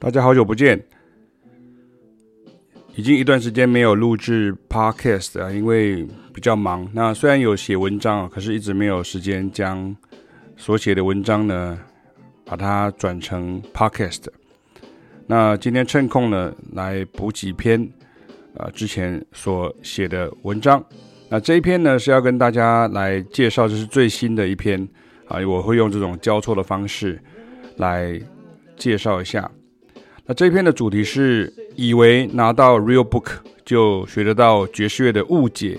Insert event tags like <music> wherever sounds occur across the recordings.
大家好久不见，已经一段时间没有录制 Podcast 啊，因为比较忙。那虽然有写文章啊，可是一直没有时间将所写的文章呢，把它转成 Podcast。那今天趁空呢，来补几篇啊之前所写的文章。那这一篇呢，是要跟大家来介绍，这是最新的一篇啊，我会用这种交错的方式来介绍一下。那这篇的主题是：以为拿到 Real Book 就学得到爵士乐的误解，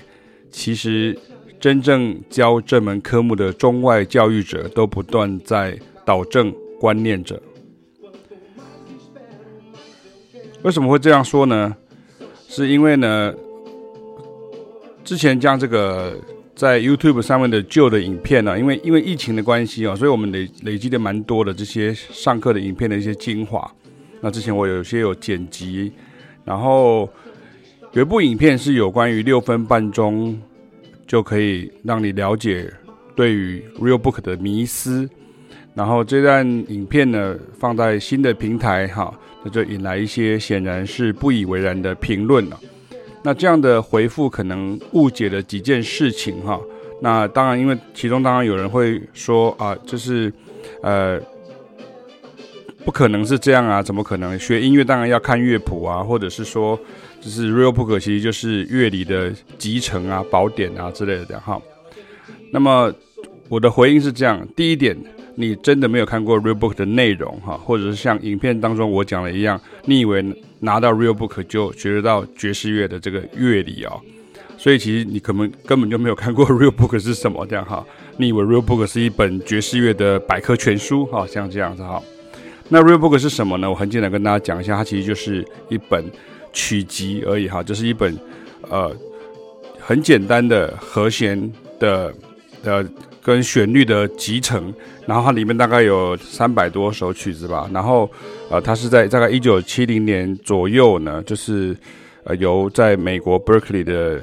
其实真正教这门科目的中外教育者都不断在导正观念者。为什么会这样说呢？是因为呢，之前将这个在 YouTube 上面的旧的影片呢，因为因为疫情的关系啊，所以我们累累积的蛮多的这些上课的影片的一些精华。那之前我有些有剪辑，然后有一部影片是有关于六分半钟就可以让你了解对于 Real Book 的迷思，然后这段影片呢放在新的平台哈，那就引来一些显然是不以为然的评论了。那这样的回复可能误解了几件事情哈。那当然，因为其中当然有人会说啊，就是呃。不可能是这样啊！怎么可能？学音乐当然要看乐谱啊，或者是说，就是 Real Book 其实就是乐理的集成啊、宝典啊之类的哈。那么我的回应是这样：第一点，你真的没有看过 Real Book 的内容哈，或者是像影片当中我讲的一样，你以为拿到 Real Book 就学得到爵士乐的这个乐理啊？所以其实你可能根本就没有看过 <laughs> Real Book 是什么这样哈。你以为 Real Book 是一本爵士乐的百科全书哈，像这样子哈。那 Real Book 是什么呢？我很简单跟大家讲一下，它其实就是一本曲集而已哈，就是一本呃很简单的和弦的呃跟旋律的集成，然后它里面大概有三百多首曲子吧，然后呃它是在大概一九七零年左右呢，就是呃由在美国 Berkeley 的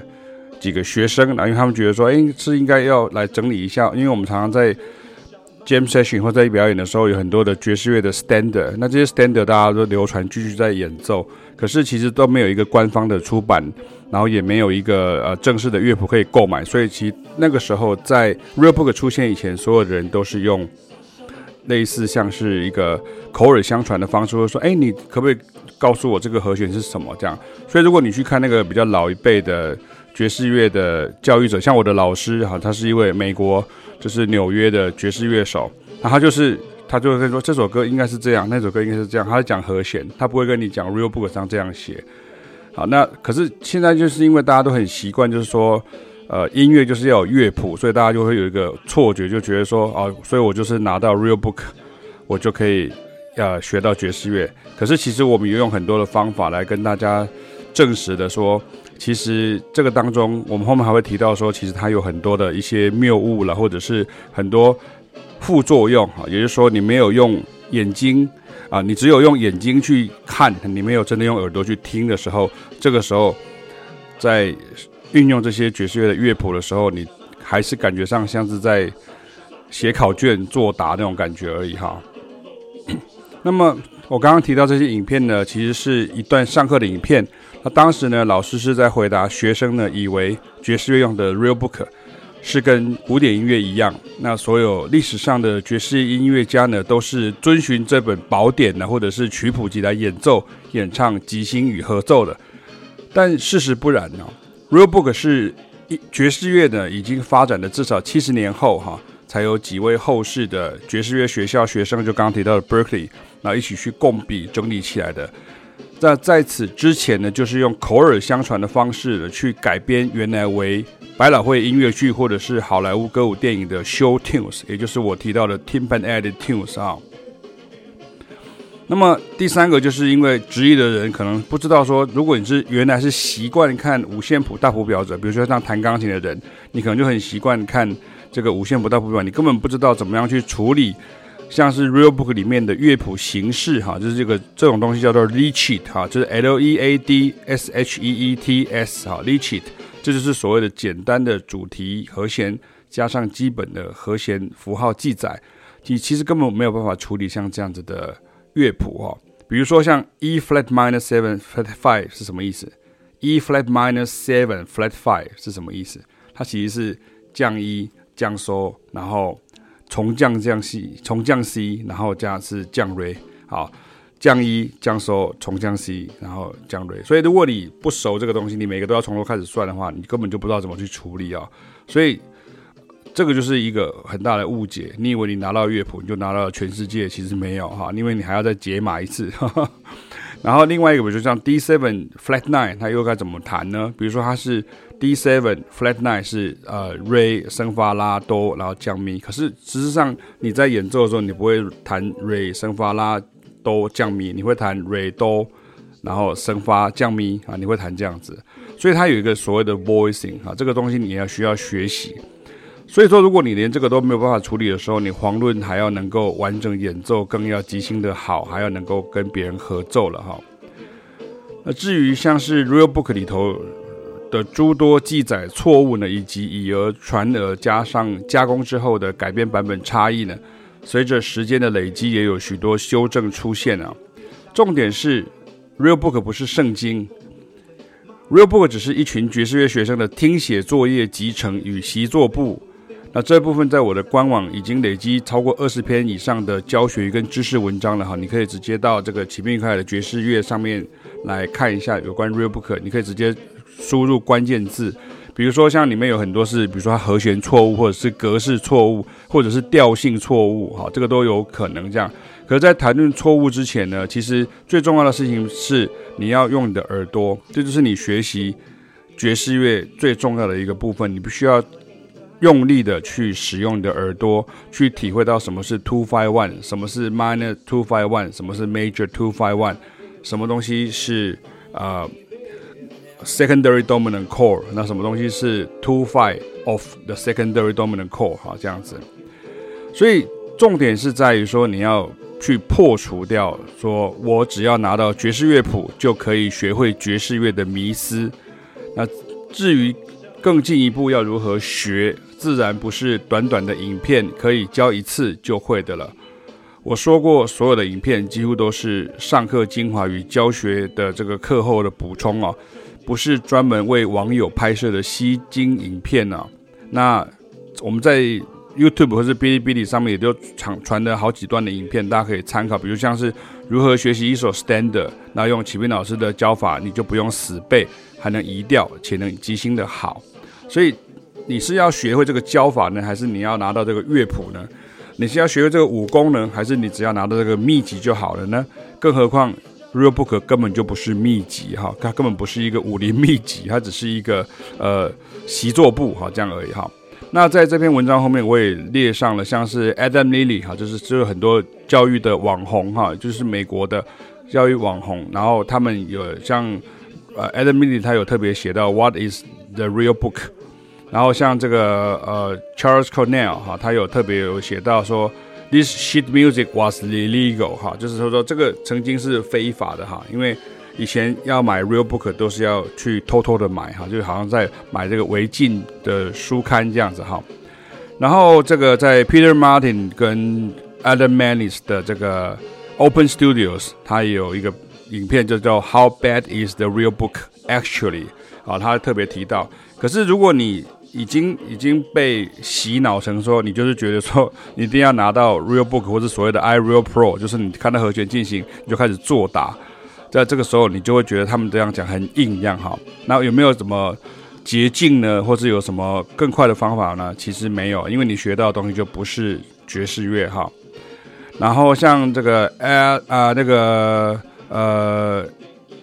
几个学生，然后因为他们觉得说，哎是应该要来整理一下，因为我们常常在 Jam session 或在表演的时候，有很多的爵士乐的 standard，那这些 standard 大家都流传继续在演奏，可是其实都没有一个官方的出版，然后也没有一个呃正式的乐谱可以购买，所以其那个时候在 Real Book 出现以前，所有的人都是用类似像是一个口耳相传的方式，说说，哎，你可不可以告诉我这个和弦是什么？这样，所以如果你去看那个比较老一辈的爵士乐的教育者，像我的老师哈，他是一位美国。就是纽约的爵士乐手，那他就是他就会跟说这首歌应该是这样，那首歌应该是这样，他在讲和弦，他不会跟你讲 Real Book 上这样写。好，那可是现在就是因为大家都很习惯，就是说，呃，音乐就是要有乐谱，所以大家就会有一个错觉，就觉得说，哦，所以我就是拿到 Real Book，我就可以呃学到爵士乐。可是其实我们有用很多的方法来跟大家证实的说。其实这个当中，我们后面还会提到说，其实它有很多的一些谬误了，或者是很多副作用哈。也就是说，你没有用眼睛啊，你只有用眼睛去看，你没有真的用耳朵去听的时候，这个时候在运用这些爵士乐的乐谱的时候，你还是感觉上像是在写考卷作答那种感觉而已哈。<coughs> 那么我刚刚提到这些影片呢，其实是一段上课的影片。那当时呢，老师是在回答学生呢，以为爵士乐用的 Real Book 是跟古典音乐一样，那所有历史上的爵士音乐家呢，都是遵循这本宝典呢，或者是曲谱集来演奏、演唱、即兴与合奏的。但事实不然呢，Real Book 是爵士乐呢，已经发展的至少七十年后哈，才有几位后世的爵士乐学校学生，就刚刚提到的 Berkeley，然后一起去共笔整理起来的。那在此之前呢，就是用口耳相传的方式，去改编原来为百老汇音乐剧或者是好莱坞歌舞电影的 show tunes，也就是我提到的 tympanic tunes 啊。那么第三个就是因为直译的人可能不知道说，如果你是原来是习惯看五线谱大谱表者，比如说像弹钢琴的人，你可能就很习惯看这个五线谱大谱表，你根本不知道怎么样去处理。像是 Real Book 里面的乐谱形式哈，就是这个这种东西叫做 lead sheet 哈，就是 L E A D S H E E T S 哈，lead sheet，这就是所谓的简单的主题和弦加上基本的和弦符号记载，你其实根本没有办法处理像这样子的乐谱哈，比如说像 E flat minor seven flat five 是什么意思？E flat minor seven flat five 是什么意思？它其实是降 E 降 So，然后重降降 C，重降 C，然后加是降 Re。好，降 E 降 So，重降 C，然后降 Re。所以如果你不熟这个东西，你每个都要从头开始算的话，你根本就不知道怎么去处理啊。所以。这个就是一个很大的误解，你以为你拿到乐谱你就拿到了全世界，其实没有哈，因为你还要再解码一次。呵呵，然后另外一个，比如说像 D7 Flat Nine，它又该怎么弹呢？比如说它是 D7 Flat Nine 是呃 Re 升发拉哆，然后降咪。可是事实上你在演奏的时候，你不会弹 Re 升发拉哆降咪，你会弹 Re 哆，然后升发降咪啊，你会弹这样子。所以它有一个所谓的 voicing 啊，这个东西你要需要学习。所以说，如果你连这个都没有办法处理的时候，你遑论还要能够完整演奏，更要即兴的好，还要能够跟别人合奏了哈。那至于像是 Real Book 里头的诸多记载错误呢，以及以讹传讹加上加工之后的改编版本差异呢，随着时间的累积，也有许多修正出现啊。重点是 Real Book 不是圣经，Real Book 只是一群爵士乐学生的听写作业集成与习作簿。那这部分在我的官网已经累积超过二十篇以上的教学跟知识文章了哈，你可以直接到这个启明愉快的爵士乐上面来看一下有关 Real Book，你可以直接输入关键字，比如说像里面有很多是，比如说它和弦错误，或者是格式错误，或者是调性错误，哈，这个都有可能这样。可是，在谈论错误之前呢，其实最重要的事情是你要用你的耳朵，这就是你学习爵士乐最重要的一个部分，你必须要。用力的去使用你的耳朵，去体会到什么是 two five one，什么是 minor two five one，什么是 major two five one，什么东西是呃 secondary dominant chord，那什么东西是 two five of the secondary dominant chord，好，这样子。所以重点是在于说，你要去破除掉，说我只要拿到爵士乐谱就可以学会爵士乐的迷思。那至于更进一步要如何学？自然不是短短的影片可以教一次就会的了。我说过，所有的影片几乎都是上课精华与教学的这个课后的补充啊，不是专门为网友拍摄的吸睛影片啊。那我们在 YouTube 或是哔哩哔哩上面也都传传了好几段的影片，大家可以参考。比如像是如何学习一首 Standard，那用启斌老师的教法，你就不用死背，还能移调，且能即兴的好。所以。你是要学会这个教法呢，还是你要拿到这个乐谱呢？你是要学会这个武功呢，还是你只要拿到这个秘籍就好了呢？更何况，Real Book 根本就不是秘籍哈，它根本不是一个武林秘籍，它只是一个呃习作簿哈，这样而已哈。那在这篇文章后面，我也列上了像是 Adam Neely 哈，就是就是很多教育的网红哈，就是美国的教育网红，然后他们有像呃 Adam Neely 他有特别写到 What is the Real Book？然后像这个呃，Charles Cornell 哈，他有特别有写到说，This sheet music was illegal 哈，就是说说这个曾经是非法的哈，因为以前要买 Real Book 都是要去偷偷的买哈，就好像在买这个违禁的书刊这样子哈。然后这个在 Peter Martin 跟 Adam Manis 的这个 Open Studios，他有一个影片就叫 How Bad Is the Real Book Actually 啊，他特别提到，可是如果你已经已经被洗脑成说，你就是觉得说，你一定要拿到 Real Book 或者所谓的 iReal Pro，就是你看到和弦进行，你就开始作答，在这个时候，你就会觉得他们这样讲很硬一样哈。那有没有什么捷径呢？或者有什么更快的方法呢？其实没有，因为你学到的东西就不是爵士乐哈。然后像这个呃啊，那个呃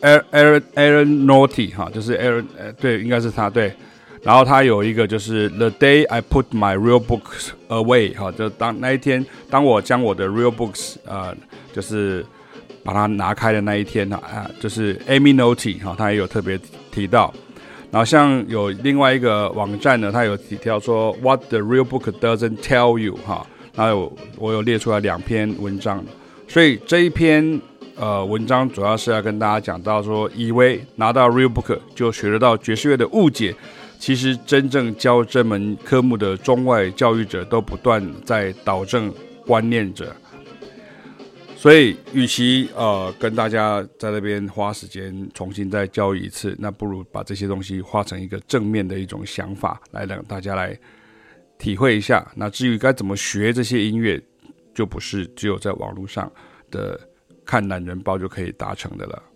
Aaron Aaron Aaron Naughty 哈，就是 Aaron 呃，对，应该是他对。然后他有一个就是 The day I put my real books away，哈，就当那一天，当我将我的 real books，呃，就是把它拿开的那一天呢，啊，就是 Amy n o t y 哈，他也有特别提到。然后像有另外一个网站呢，他有提到说 What the real book doesn't tell you，哈，然后我有列出来两篇文章，所以这一篇呃文章主要是要跟大家讲到说，以为拿到 real book 就学得到爵士乐的误解。其实，真正教这门科目的中外教育者都不断在导正观念者。所以，与其呃跟大家在那边花时间重新再教育一次，那不如把这些东西化成一个正面的一种想法，来让大家来体会一下。那至于该怎么学这些音乐，就不是只有在网络上的看懒人包就可以达成的了。